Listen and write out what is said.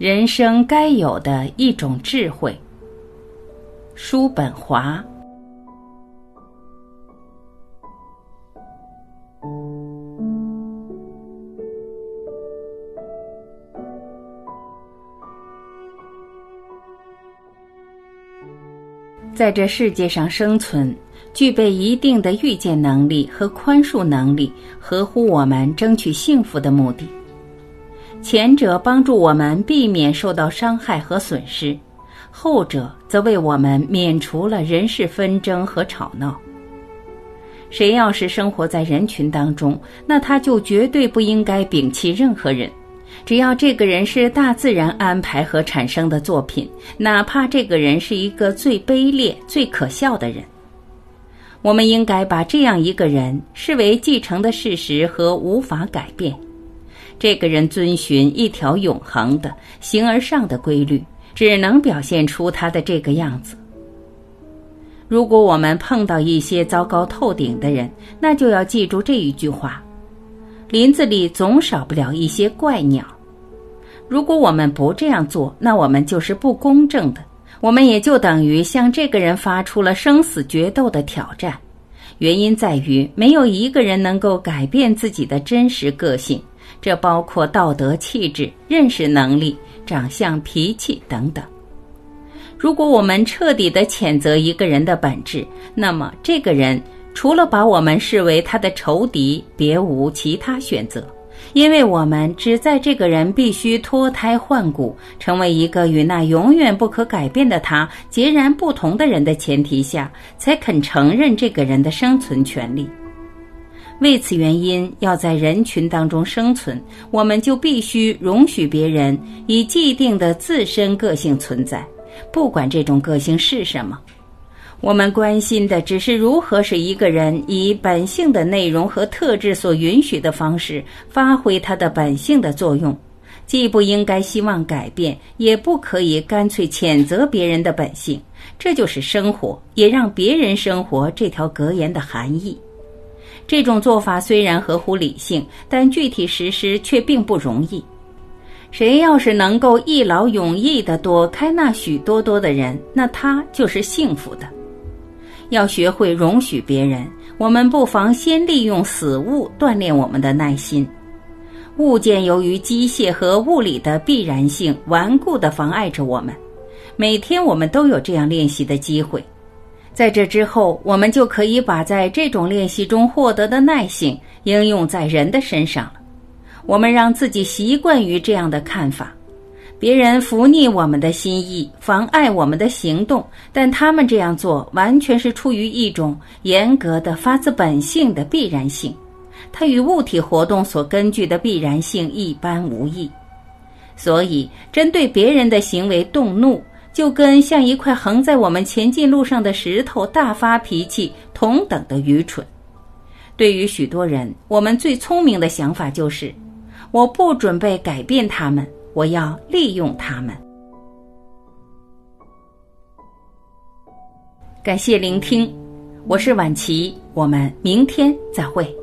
人生该有的一种智慧。叔本华。在这世界上生存，具备一定的预见能力和宽恕能力，合乎我们争取幸福的目的。前者帮助我们避免受到伤害和损失，后者则为我们免除了人事纷争和吵闹。谁要是生活在人群当中，那他就绝对不应该摒弃任何人。只要这个人是大自然安排和产生的作品，哪怕这个人是一个最卑劣、最可笑的人，我们应该把这样一个人视为继承的事实和无法改变。这个人遵循一条永恒的形而上的规律，只能表现出他的这个样子。如果我们碰到一些糟糕透顶的人，那就要记住这一句话。林子里总少不了一些怪鸟。如果我们不这样做，那我们就是不公正的。我们也就等于向这个人发出了生死决斗的挑战。原因在于，没有一个人能够改变自己的真实个性，这包括道德气质、认识能力、长相、脾气等等。如果我们彻底的谴责一个人的本质，那么这个人。除了把我们视为他的仇敌，别无其他选择，因为我们只在这个人必须脱胎换骨，成为一个与那永远不可改变的他截然不同的人的前提下，才肯承认这个人的生存权利。为此原因，要在人群当中生存，我们就必须容许别人以既定的自身个性存在，不管这种个性是什么。我们关心的只是如何使一个人以本性的内容和特质所允许的方式发挥他的本性的作用，既不应该希望改变，也不可以干脆谴责别人的本性。这就是生活，也让别人生活这条格言的含义。这种做法虽然合乎理性，但具体实施却并不容易。谁要是能够一劳永逸地躲开那许多多的人，那他就是幸福的。要学会容许别人，我们不妨先利用死物锻炼我们的耐心。物件由于机械和物理的必然性，顽固地妨碍着我们。每天我们都有这样练习的机会，在这之后，我们就可以把在这种练习中获得的耐性应用在人的身上了。我们让自己习惯于这样的看法。别人拂逆我们的心意，妨碍我们的行动，但他们这样做完全是出于一种严格的、发自本性的必然性，它与物体活动所根据的必然性一般无异。所以，针对别人的行为动怒，就跟像一块横在我们前进路上的石头大发脾气同等的愚蠢。对于许多人，我们最聪明的想法就是：我不准备改变他们。我要利用他们。感谢聆听，我是晚琪，我们明天再会。